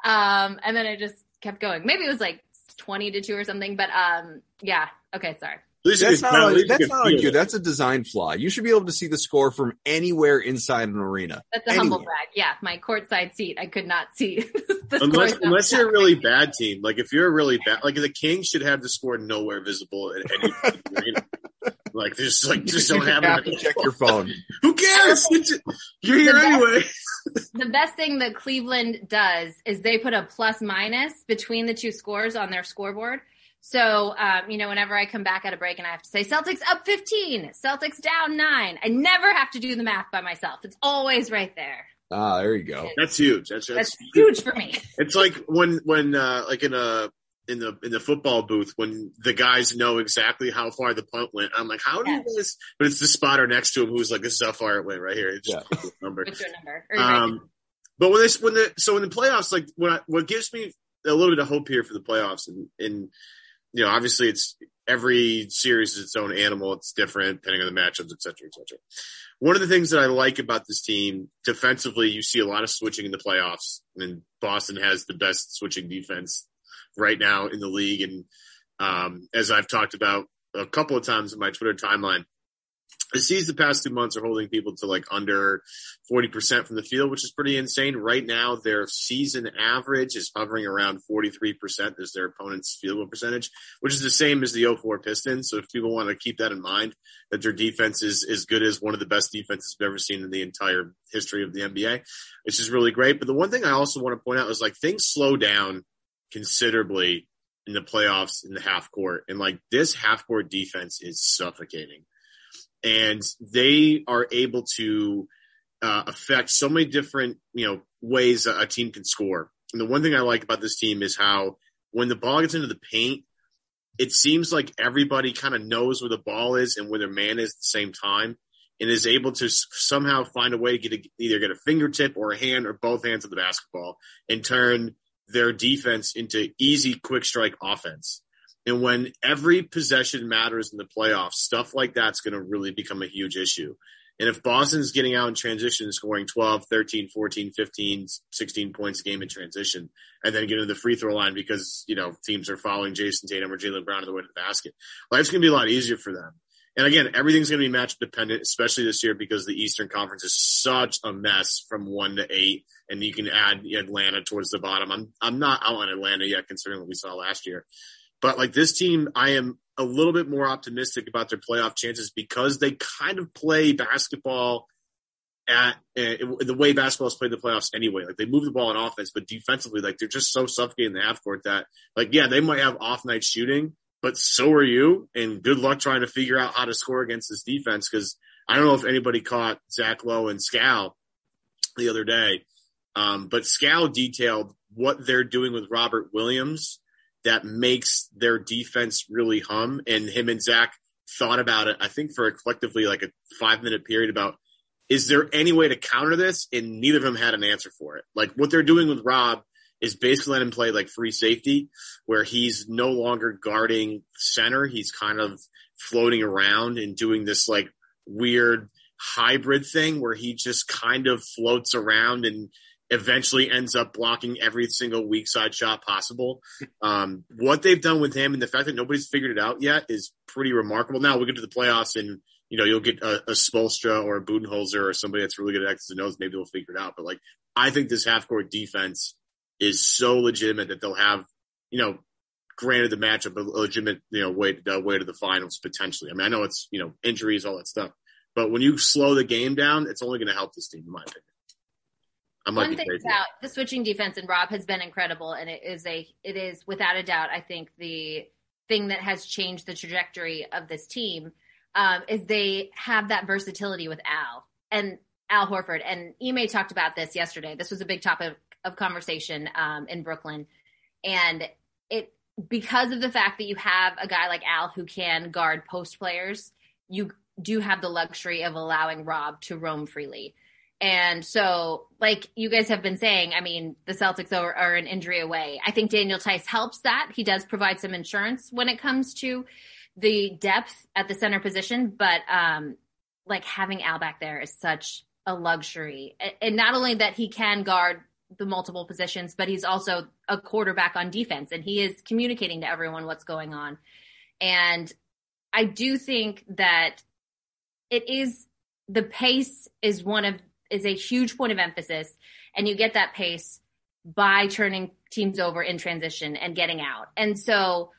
Um, and then it just kept going. Maybe it was like twenty to two or something, but um, yeah. Okay, sorry. At That's not at on, you that's not on you. That's a design flaw. You should be able to see the score from anywhere inside an arena. That's a humble brag. Yeah, my courtside seat, I could not see the Unless, scores. unless you're a really bad team, like if you're a really bad, like the Kings should have the score nowhere visible in any arena. Like just like just don't have have to check your phone. Who cares? You're here The best- anyway. the best thing that Cleveland does is they put a plus minus between the two scores on their scoreboard. So, um, you know, whenever I come back at a break and I have to say Celtics up 15, Celtics down nine, I never have to do the math by myself. It's always right there. Ah, there you go. That's huge. That's, that's, That's huge for me. It's like when when uh like in a in the in the football booth when the guys know exactly how far the punt went. I'm like, how do you Yes. guys? But it's the spotter next to him who's like, this is how far it went right here. It's just a number. What's your number? Or your rating? Um, but when this when the so in the playoffs, like what I, what gives me a little bit of hope here for the playoffs, and, and you know, obviously it's every series is its own animal. It's different depending on the matchups, et cetera, et cetera. One of the things that I like about this team defensively, you see a lot of switching in the playoffs, and Boston has the best switching defense right now in the league. And um, as I've talked about a couple of times in my Twitter timeline, the C's the past two months are holding people to like under 40% from the field, which is pretty insane. Right now, their season average is hovering around 43% as their opponent's field goal percentage, which is the same as the 04 Pistons. So if people want to keep that in mind, that their defense is as good as one of the best defenses we've ever seen in the entire history of the NBA, which is really great. But the one thing I also want to point out is like things slow down considerably in the playoffs in the half court. And like this half court defense is suffocating and they are able to uh, affect so many different you know ways a, a team can score. And the one thing I like about this team is how when the ball gets into the paint, it seems like everybody kind of knows where the ball is and where their man is at the same time, and is able to somehow find a way to get a, either get a fingertip or a hand or both hands of the basketball and turn their defense into easy quick strike offense. And when every possession matters in the playoffs, stuff like that's going to really become a huge issue. And if Boston's getting out in transition, scoring 12, 13, 14, 15, 16 points a game in transition, and then getting to the free throw line because, you know, teams are following Jayson Tatum or Jaylen Brown on the way to the basket, life's going to be a lot easier for them. And again, everything's going to be match dependent, especially this year because the Eastern Conference is such a mess from one to eight, and you can add Atlanta towards the bottom. I'm I'm not out on Atlanta yet, considering what we saw last year. But like this team, I am a little bit more optimistic about their playoff chances because they kind of play basketball at uh, the way basketball is played in the playoffs anyway. Like they move the ball in offense, but defensively, like they're just so suffocating the half court that like, yeah, they might have off night shooting, but so are you. And good luck trying to figure out how to score against this defense. Cause I don't know if anybody caught Zach Lowe and Scal the other day. Um, but Scal detailed what they're doing with Robert Williams that makes their defense really hum. And him and Zach thought about it, I think for a collectively like a five minute period about is there any way to counter this? And neither of them had an answer for it. Like what they're doing with Rob is basically let him play like free safety where he's no longer guarding center. He's kind of floating around and doing this like weird hybrid thing where he just kind of floats around and eventually ends up blocking every single weak side shot possible. Um, what they've done with him and the fact that nobody's figured it out yet is pretty remarkable. Now we get to the playoffs and you know, you'll get a, a Spoelstra or a Budenholzer or somebody that's really good at X's and O's. Maybe they'll figure it out. But like, I think this half court defense is so legitimate that they'll have, you know, granted the matchup a legitimate, you know, way, to, uh, way to the finals potentially. I mean, I know it's, you know, injuries, all that stuff, but when you slow the game down, it's only going to help this team, in my opinion. I might One thing crazy. about the switching defense and Rob has been incredible, and it is a it is without a doubt, I think the thing that has changed the trajectory of this team um, is they have that versatility with Al and Al Horford. And Ime talked about this yesterday. This was a big topic of conversation um, in Brooklyn, and it because of the fact that you have a guy like Al who can guard post players, you do have the luxury of allowing Rob to roam freely. And so, like you guys have been saying, I mean, the Celtics are, are, an injury away. I think Daniel Theis helps that. He does provide some insurance when it comes to the depth at the center position, but um, like having Al back there is such a luxury. And not only that he can guard the multiple positions, but he's also a quarterback on defense and he is communicating to everyone what's going on. And I do think that it is the pace is one of is a huge point of emphasis and you get that pace by turning teams over in transition and getting out. And so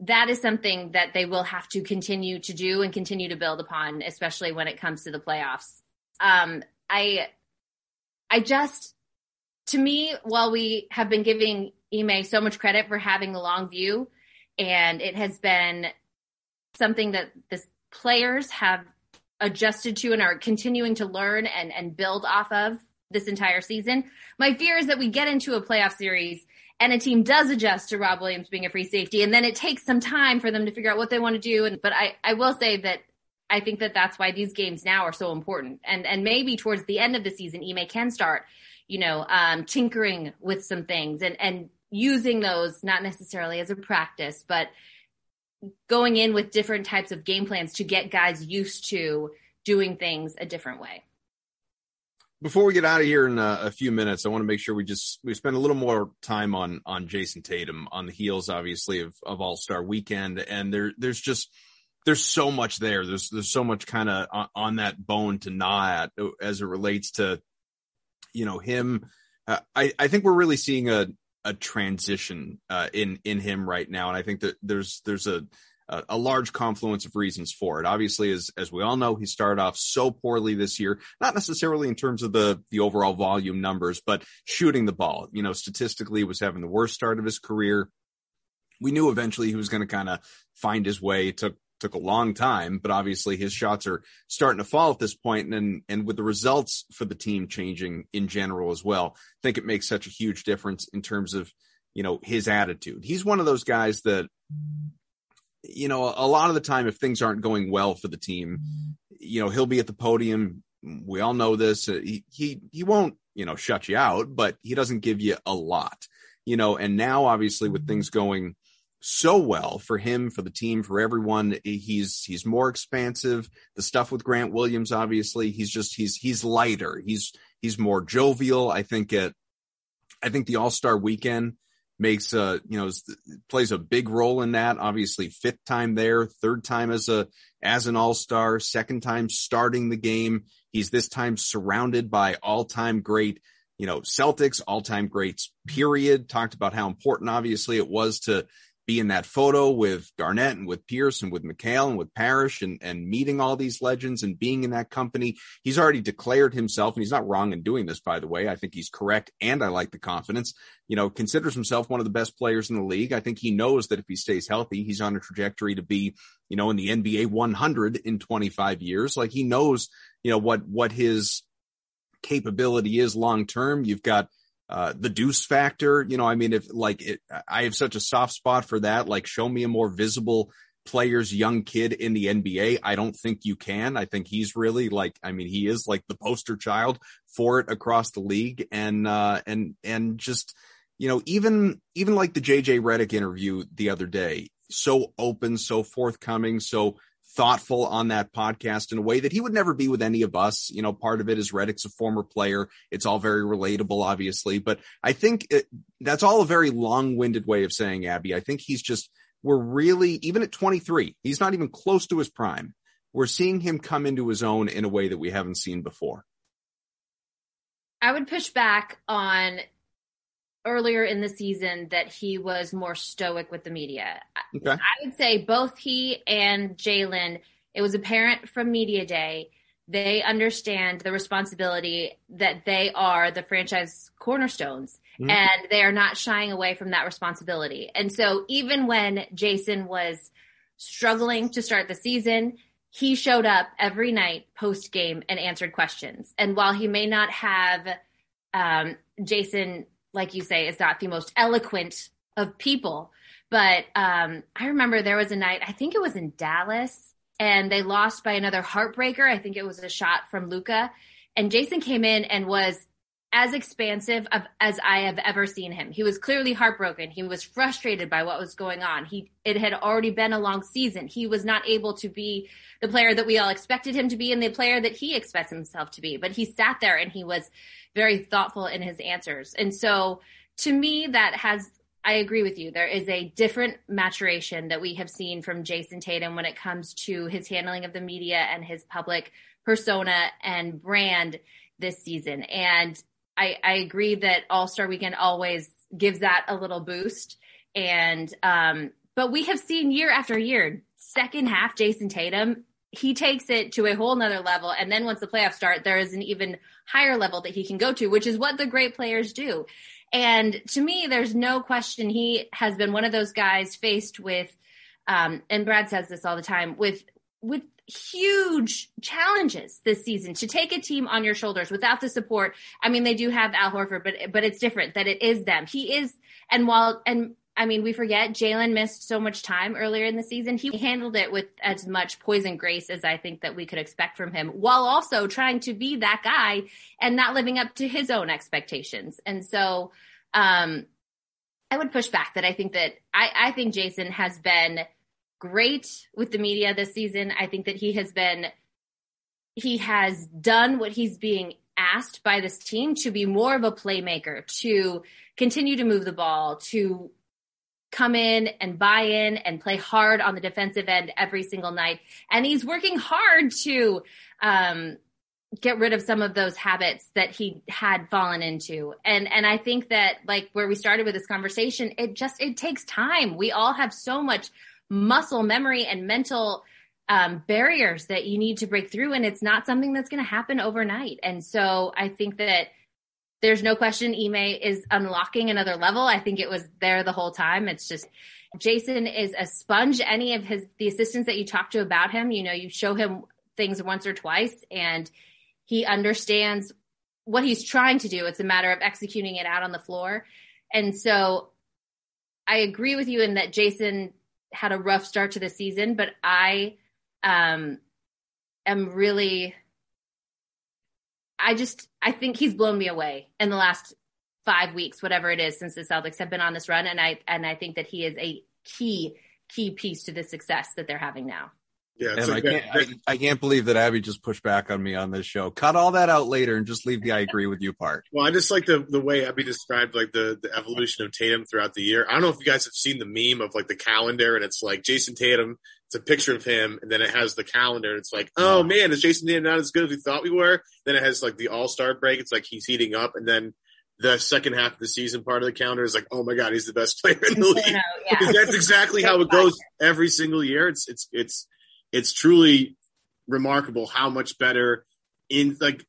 that is something that they will have to continue to do and continue to build upon, especially when it comes to the playoffs. Um, I, I just, to me, while we have been giving Ime so much credit for having the long view, and it has been something that the players have adjusted to and are continuing to learn and, and build off of this entire season. My fear is that we get into a playoff series and a team does adjust to Rob Williams being a free safety, and then it takes some time for them to figure out what they want to do. And but I, I will say that I think that that's why these games now are so important. And and maybe towards the end of the season, Ime can start, you know, um, tinkering with some things and and using those not necessarily as a practice, but going in with different types of game plans to get guys used to doing things a different way. Before we get out of here in a, a, few minutes, I want to make sure we just we spend a little more time on on Jayson Tatum on the heels, obviously, of of All Star Weekend, and there there's just there's so much there. There's there's so much kind of on, on, that bone to gnaw at as it relates to you know him. Uh, I I think we're really seeing a a transition uh, in in him right now, and I think that there's there's a a large confluence of reasons for it. Obviously, as as we all know, he started off so poorly this year, not necessarily in terms of the the overall volume numbers, but shooting the ball. You know, statistically, was having the worst start of his career. We knew eventually he was going to kind of find his way. It took took a long time, but obviously his shots are starting to fall at this point, and and with the results for the team changing in general as well, I think it makes such a huge difference in terms of you know his attitude. He's one of those guys that you know a lot of the time if things aren't going well for the team, you know he'll be at the podium. We all know this. Uh, he he he won't you know shut you out, but he doesn't give you a lot. You know, and now obviously with things going so well for him, for the team, for everyone. He's he's more expansive. The stuff with Grant Williams, obviously, he's just he's he's lighter. He's he's more jovial. I think it. I think the All Star Weekend makes a you know plays a big role in that. Obviously, fifth time there, third time as a as an All Star, second time starting the game. He's this time surrounded by all time great you know, Celtics, all time greats, period. Talked about how important, obviously, it was to be in that photo with Garnett and with Pierce and with McHale and with Parish and, and meeting all these legends and being in that company. He's already declared himself, and he's not wrong in doing this, by the way. I think he's correct, and I like the confidence. You know, considers himself one of the best players in the league. I think he knows that if he stays healthy, he's on a trajectory to be, you know, in the NBA 100 in 25 years. Like he knows, you know, what, what his capability is long term. You've got, uh, the deuce factor, you know, I mean, if like it, I have such a soft spot for that, like show me a more visible player's young kid in the NBA. I don't think you can. I think he's really like, I mean, he is like the poster child for it across the league. And, uh, and, and just, you know, even, even like the JJ Redick interview the other day, so open, so forthcoming, so thoughtful on that podcast in a way that he would never be with any of us. You know, part of it is Redick's a former player. It's all very relatable, obviously, but I think it, that's all a very long winded way of saying Abby. I think he's just, we're really, even at 23, he's not even close to his prime. We're seeing him come into his own in a way that we haven't seen before. I would push back on earlier in the season that he was more stoic with the media. Okay. I would say both he and Jaylen, it was apparent from media day, they understand the responsibility that they are the franchise cornerstones mm-hmm. and they are not shying away from that responsibility. And so even when Jayson was struggling to start the season, he showed up every night post game and answered questions. And while he may not have um, Jayson like you say, is not the most eloquent of people. But um, I remember there was a night, I think it was in Dallas, and they lost by another heartbreaker. I think it was a shot from Luka. And Jayson came in and was as expansive of, as I have ever seen him. He was clearly heartbroken. He was frustrated by what was going on. He it had already been a long season. He was not able to be the player that we all expected him to be and the player that he expects himself to be. But he sat there and he was very thoughtful in his answers. And so to me that has I agree with you. There is a different maturation that we have seen from Jayson Tatum when it comes to his handling of the media and his public persona and brand this season. And I, I agree that All Star Weekend always gives that a little boost. And um, but we have seen year after year, second half Jayson Tatum, he takes it to a whole nother level. And then once the playoffs start, there is an even higher level that he can go to, which is what the great players do. And to me, there's no question he has been one of those guys faced with, um, and Brad says this all the time, with with huge challenges this season to take a team on your shoulders without the support. I mean, they do have Al Horford, but but it's different that it is them. He is, and while and I mean, we forget Jaylen missed so much time earlier in the season. He handled it with as much poise and grace as I think that we could expect from him, while also trying to be that guy and not living up to his own expectations. And so, um, I would push back that I think that I, I think Jayson has been great with the media this season. I think that he has been, he has done what he's being asked by this team to be more of a playmaker, to continue to move the ball, to come in and buy in and play hard on the defensive end every single night. And he's working hard to, um, get rid of some of those habits that he had fallen into. And and I think that like where we started with this conversation, it just it takes time. We all have so much muscle memory and mental um, barriers that you need to break through. And it's not something that's going to happen overnight. And so I think that there's no question Ime is unlocking another level. I think it was there the whole time. It's just Jayson is a sponge. Any of his, the assistants that you talk to about him, you know, you show him things once or twice and he understands what he's trying to do. It's a matter of executing it out on the floor. And so I agree with you in that Jayson had a rough start to the season, but I um, am really, I just, I think he's blown me away in the last five weeks, whatever it is, since the Celtics have been on this run. And I, and I think that he is a key, key piece to the success that they're having now. Yeah, and like I can't, I, I, can't believe that Abby just pushed back on me on this show. Cut all that out later and just leave the "I agree with you" part. Well, I just like the the way Abby described like the the evolution of Tatum throughout the year. I don't know if you guys have seen the meme of like the calendar and it's like Jayson Tatum. It's a picture of him, and then it has the calendar. And it's like, oh man, is Jayson Tatum not as good as we thought we were? Then it has like the All Star break. It's like he's heating up, and then the second half of the season part of the calendar is like, oh my god, he's the best player in the league. Know, yeah. Because that's exactly how it goes every single year. It's it's it's it's truly remarkable how much better in like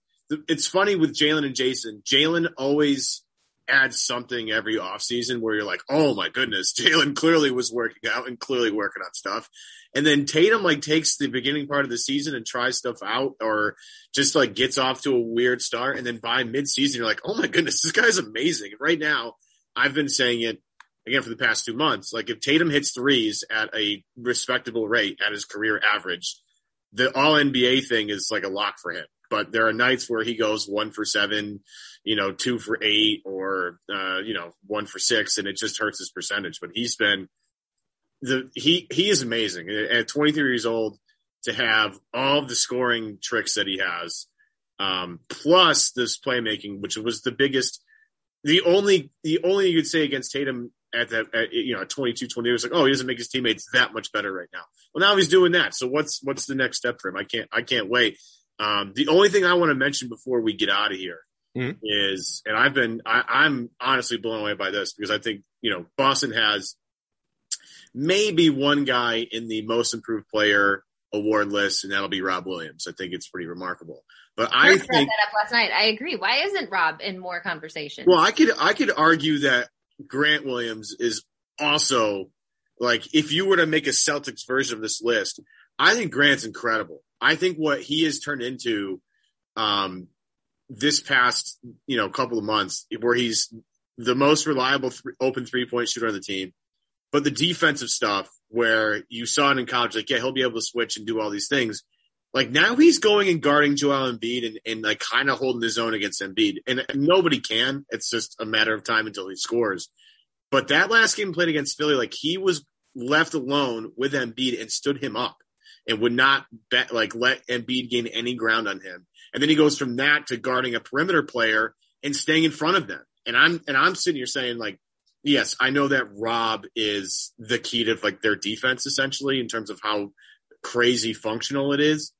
it's funny with Jaylen and Jayson. Jaylen always adds something every offseason where you're like, oh my goodness, Jaylen clearly was working out and clearly working on stuff. And then Tatum like takes the beginning part of the season and tries stuff out or just like gets off to a weird start. And then by mid season, you're like, oh my goodness, this guy's amazing. And right now, I've been saying it again for the past two months. Like if Tatum hits threes at a respectable rate at his career average, the all NBA thing is like a lock for him. But there are nights where he goes one for seven, you know, two for eight or, uh, you know, one for six and it just hurts his percentage. But he's been the, he, he is amazing at 23 years old to have all the scoring tricks that he has. Um, plus this playmaking, which was the biggest, the only, the only you could say against Tatum at that, at, you know, at 22, 20 years, like, oh, he doesn't make his teammates that much better right now. Well, now he's doing that. So what's, what's the next step for him? I can't, I can't wait. Um, the only thing I want to mention before we get out of here mm-hmm. is, and I've been, I, I'm honestly blown away by this because I think, you know, Boston has maybe one guy in the most improved player award list, and that'll be Rob Williams. I think it's pretty remarkable. But I, I think that up last night. I agree. Why isn't Rob in more conversation? Well, I could I could argue that Grant Williams is also like if you were to make a Celtics version of this list, I think Grant's incredible. I think what he has turned into um, this past you know couple of months, where he's the most reliable th- open three point shooter on the team. But the defensive stuff where you saw it in college, like, yeah, he'll be able to switch and do all these things. Like now he's going and guarding Joel Embiid and, and like kind of holding his own against Embiid. And nobody can. It's just a matter of time until he scores. But that last game played against Philly, like he was left alone with Embiid and stood him up and would not bet, like let Embiid gain any ground on him. And then he goes from that to guarding a perimeter player and staying in front of them. And I'm and I'm sitting here saying like, yes, I know that Rob is the key to like their defense essentially in terms of how crazy functional it is.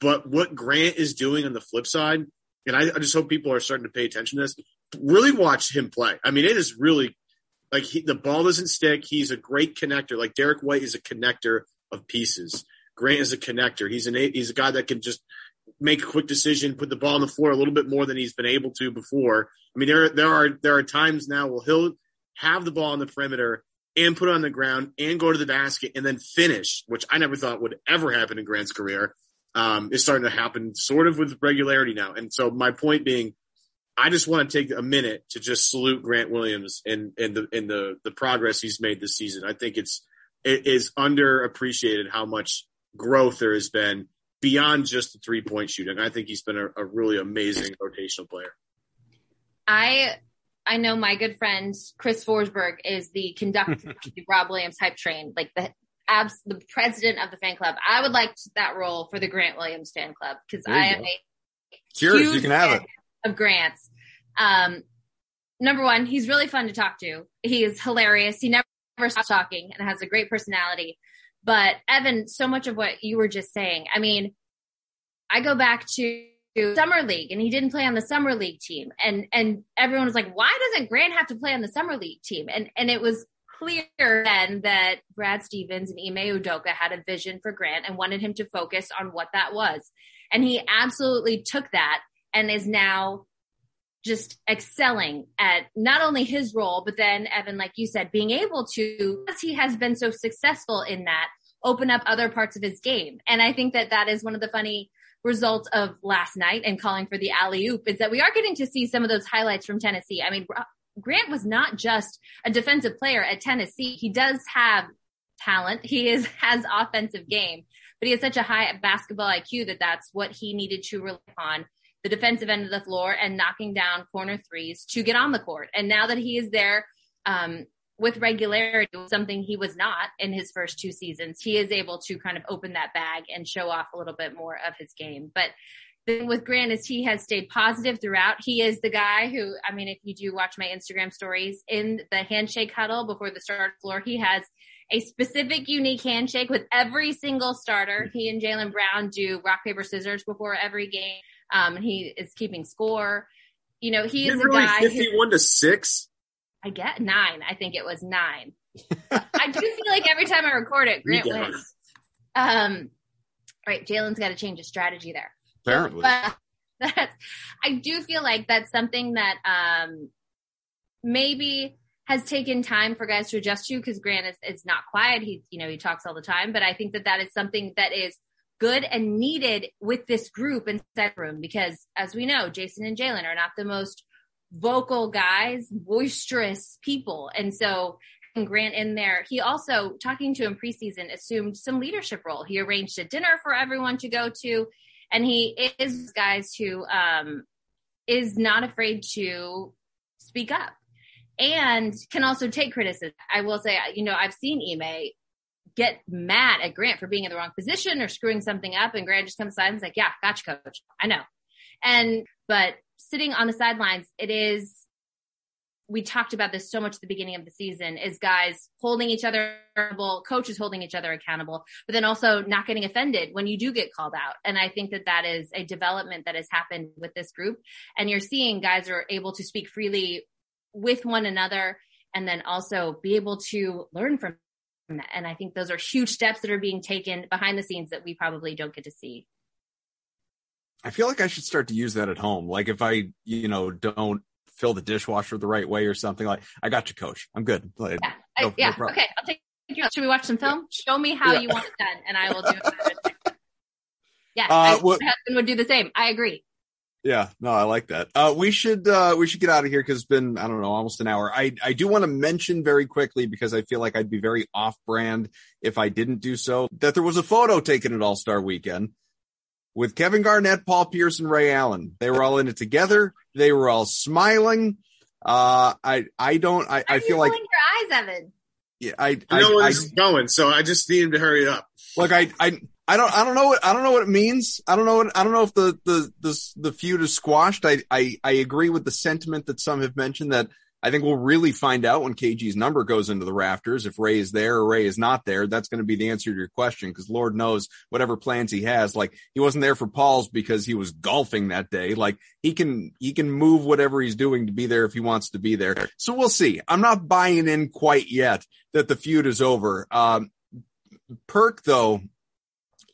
But what Grant is doing on the flip side, and I, I just hope people are starting to pay attention to this. Really watch him play. I mean, it is really like he, the ball doesn't stick. He's a great connector. Like Derrick White is a connector of pieces. Grant is a connector. He's an he's a guy that can just make a quick decision, put the ball on the floor a little bit more than he's been able to before. I mean, there there are there are times now where he'll have the ball on the perimeter and put it on the ground and go to the basket and then finish, which I never thought would ever happen in Grant's career um, is starting to happen sort of with regularity now. And so my point being, I just want to take a minute to just salute Grant Williams and, and the, and the, the progress he's made this season. I think it's, it is underappreciated how much growth there has been beyond just the three point shooting. I think he's been a, a really amazing rotational player. I I know my good friend Chris Forsberg is the conductor of the Rob Williams hype train, like the abs- the president of the fan club. I would like that role for the Grant Williams fan club because I am go. a Cheers, you can have it. Of Grant's. Um, number one, he's really fun to talk to. He is hilarious. He never stops talking and has a great personality. But Evan, so much of what you were just saying, I mean, I go back to summer league and he didn't play on the summer league team and and everyone was like why doesn't grant have to play on the summer league team and and it was clear then that Brad Stevens and Ime Udoka had a vision for Grant and wanted him to focus on what that was. And he absolutely took that and is now just excelling at not only his role, but then Evan, like you said, being able to, as he has been so successful in that, open up other parts of his game. And I think that that is one of the funny results of last night and calling for the alley oop is that we are getting to see some of those highlights from Tennessee. I mean, Grant was not just a defensive player at Tennessee. He does have talent. He is has offensive game, but he has such a high basketball IQ that that's what he needed to rely on the defensive end of the floor and knocking down corner threes to get on the court. And now that he is there um, with regularity, something he was not in his first two seasons, he is able to kind of open that bag and show off a little bit more of his game. But thing with Grant is he has stayed positive throughout. He is the guy who, I mean, if you do watch my Instagram stories in the handshake huddle before the start floor, he has a specific unique handshake with every single starter. He and Jaylen Brown do rock, paper, scissors before every game. Um, he is keeping score. You know, he is, is really guy 51 to six. I get nine. I think it was nine. I do feel like every time I record it, Grant wins. Um, right. Jaylen's got to change his strategy there. Apparently. But I do feel like that's something that um, maybe has taken time for guys to adjust to because Grant is, is not quiet. He, you know, he talks all the time, but I think that that is something that is good and needed with this group in set room because as we know, Jayson and Jaylen are not the most vocal guys, boisterous people. And so Grant in there. He also, talking to him preseason, assumed some leadership role. He arranged a dinner for everyone to go to and he is guys who um, is not afraid to speak up and can also take criticism. I will say, you know, I've seen Ime get mad at Grant for being in the wrong position or screwing something up, and Grant just comes aside and is like, "Yeah, gotcha, coach. I know." And but sitting on the sidelines, it is we talked about this so much at the beginning of the season is guys holding each other accountable, coaches holding each other accountable, but then also not getting offended when you do get called out. And I think that that is a development that has happened with this group. And you're seeing guys are able to speak freely with one another and then also be able to learn from that. And I think those are huge steps that are being taken behind the scenes that we probably don't get to see. I feel like I should start to use that at home. Like if I, you know, don't fill the dishwasher the right way or something like I got you coach. I'm good. Like, yeah. No, I, yeah. No okay. I'll take you. Should we watch some film? Show me how yeah. you want it done and I will do it. Yeah. Uh, I, well, my husband would do the same. I agree. Yeah, no, I like that. Uh, we should uh, we should get out of here because it's been I don't know almost an hour. I I do want to mention very quickly because I feel like I'd be very off brand if I didn't do so. That there was a photo taken at All Star Weekend with Kevin Garnett, Paul Pierce, and Ray Allen. They were all in it together. They were all smiling. Uh, I I don't I, I feel like your eyes, Evan. Yeah, I I know where I, this is going, so I just need him to hurry up. Look, I, I, I don't, I don't know what, I don't know what it means. I don't know what, I don't know if the, the, the, the feud is squashed. I, I, I agree with the sentiment that some have mentioned that I think we'll really find out when KG's number goes into the rafters. If Ray is there or Ray is not there, that's going to be the answer to your question. Cause Lord knows whatever plans he has, like he wasn't there for Paul's because he was golfing that day. Like he can, he can move whatever he's doing to be there if he wants to be there. So we'll see. I'm not buying in quite yet that the feud is over. Um, Perk though,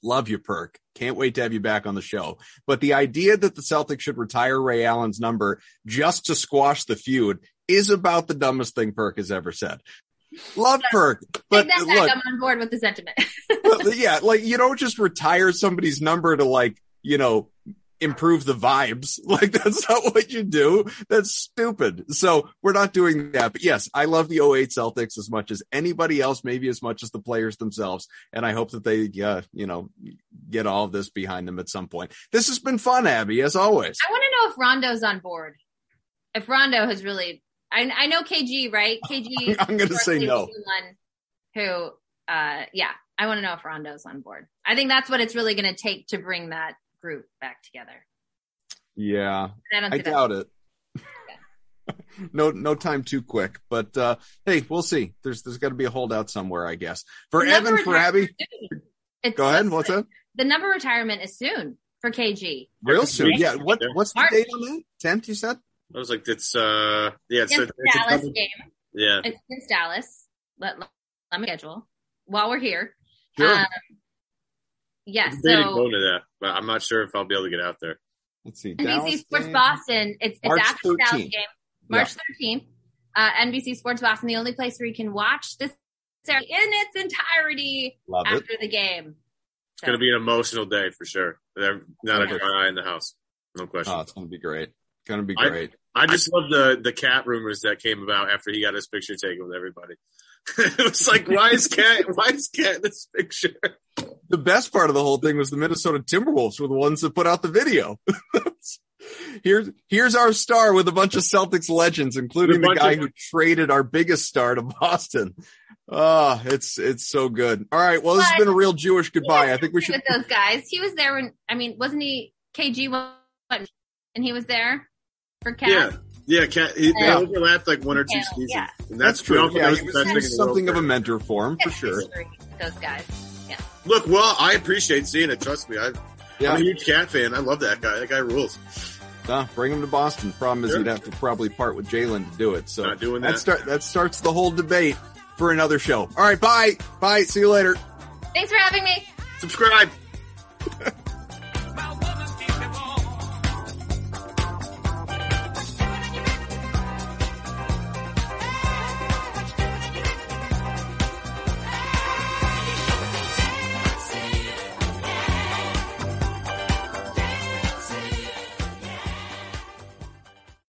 love you, Perk. Can't wait to have you back on the show. But the idea that the Celtics should retire Ray Allen's number just to squash the feud is about the dumbest thing Perk has ever said. Love Perk, but that back, look, I'm on board with the sentiment. but yeah, like you don't just retire somebody's number to like, you know, improve the vibes. Like that's not what you do. That's stupid. So we're not doing that. But yes, I love the 08 Celtics as much as anybody else, maybe as much as the players themselves. And I hope that they, uh, you know, get all of this behind them at some point. This has been fun, Abby, as always. I want to know if Rondo's on board. If Rondo has really, I, I know KG, right? KG. I'm going to say no. One who, uh, yeah, I want to know if Rondo's on board. I think that's what it's really going to take to bring that group back together. Yeah. I don't I that. doubt it. no, no time too quick, but, uh, hey, we'll see. There's, there's got to be a holdout somewhere, I guess. For Evan, for Abby, retirement is soon. It's go ahead. What's that? The number retirement is soon for KG. Real soon. Yeah. What, Yeah. what's the date on that? 10th, you said? I was like, it's uh, yeah, it's, a, Against it's a Dallas double- game. yeah. It's against Dallas. Let, let, let me schedule while we're here. Sure. Um, yeah, I'm so going to that, but I'm not sure if I'll be able to get out there. Let's see. NBC Dallas Sports game. Boston. It's it's March after the Dallas game, March 13th. Uh, NBC Sports Boston, the only place where you can watch this series in its entirety Love it. after the game. It's going to be an emotional day for sure. There, not a Okay. dry eye in the house, no question. Oh, it's going to be great. Going to be I- great. I just love the the KAT rumors that came about after he got his picture taken with everybody. it was like, why is KAT? Why is KAT in this picture? the best part of the whole thing was the Minnesota Timberwolves were the ones that put out the video. here's here's our star with a bunch of Celtics legends, including the guy of- who traded our biggest star to Boston. Ah, it's it's so good. All right, well, this has been a real Jewish goodbye. I think we should. with those guys. He was there when I mean, wasn't he KG went and he was there for KAT? Yeah, yeah, KAT. He, they overlapped like one or two Yeah, seasons, yeah. and That's that's, true. also Yeah, knows he the was, he was in the world something of a mentor for him, for sure. Those guys. Yeah. Look, well, I appreciate seeing it. Trust me, I, Yeah, I'm a huge KAT fan. I love that guy. That guy rules. Nah, bring him to Boston. Problem is, Sure. you'd have to probably part with Jaylen to do it. So Not doing that that. start that starts the whole debate for another show. All right, bye, bye. See you later. Thanks for having me. Subscribe.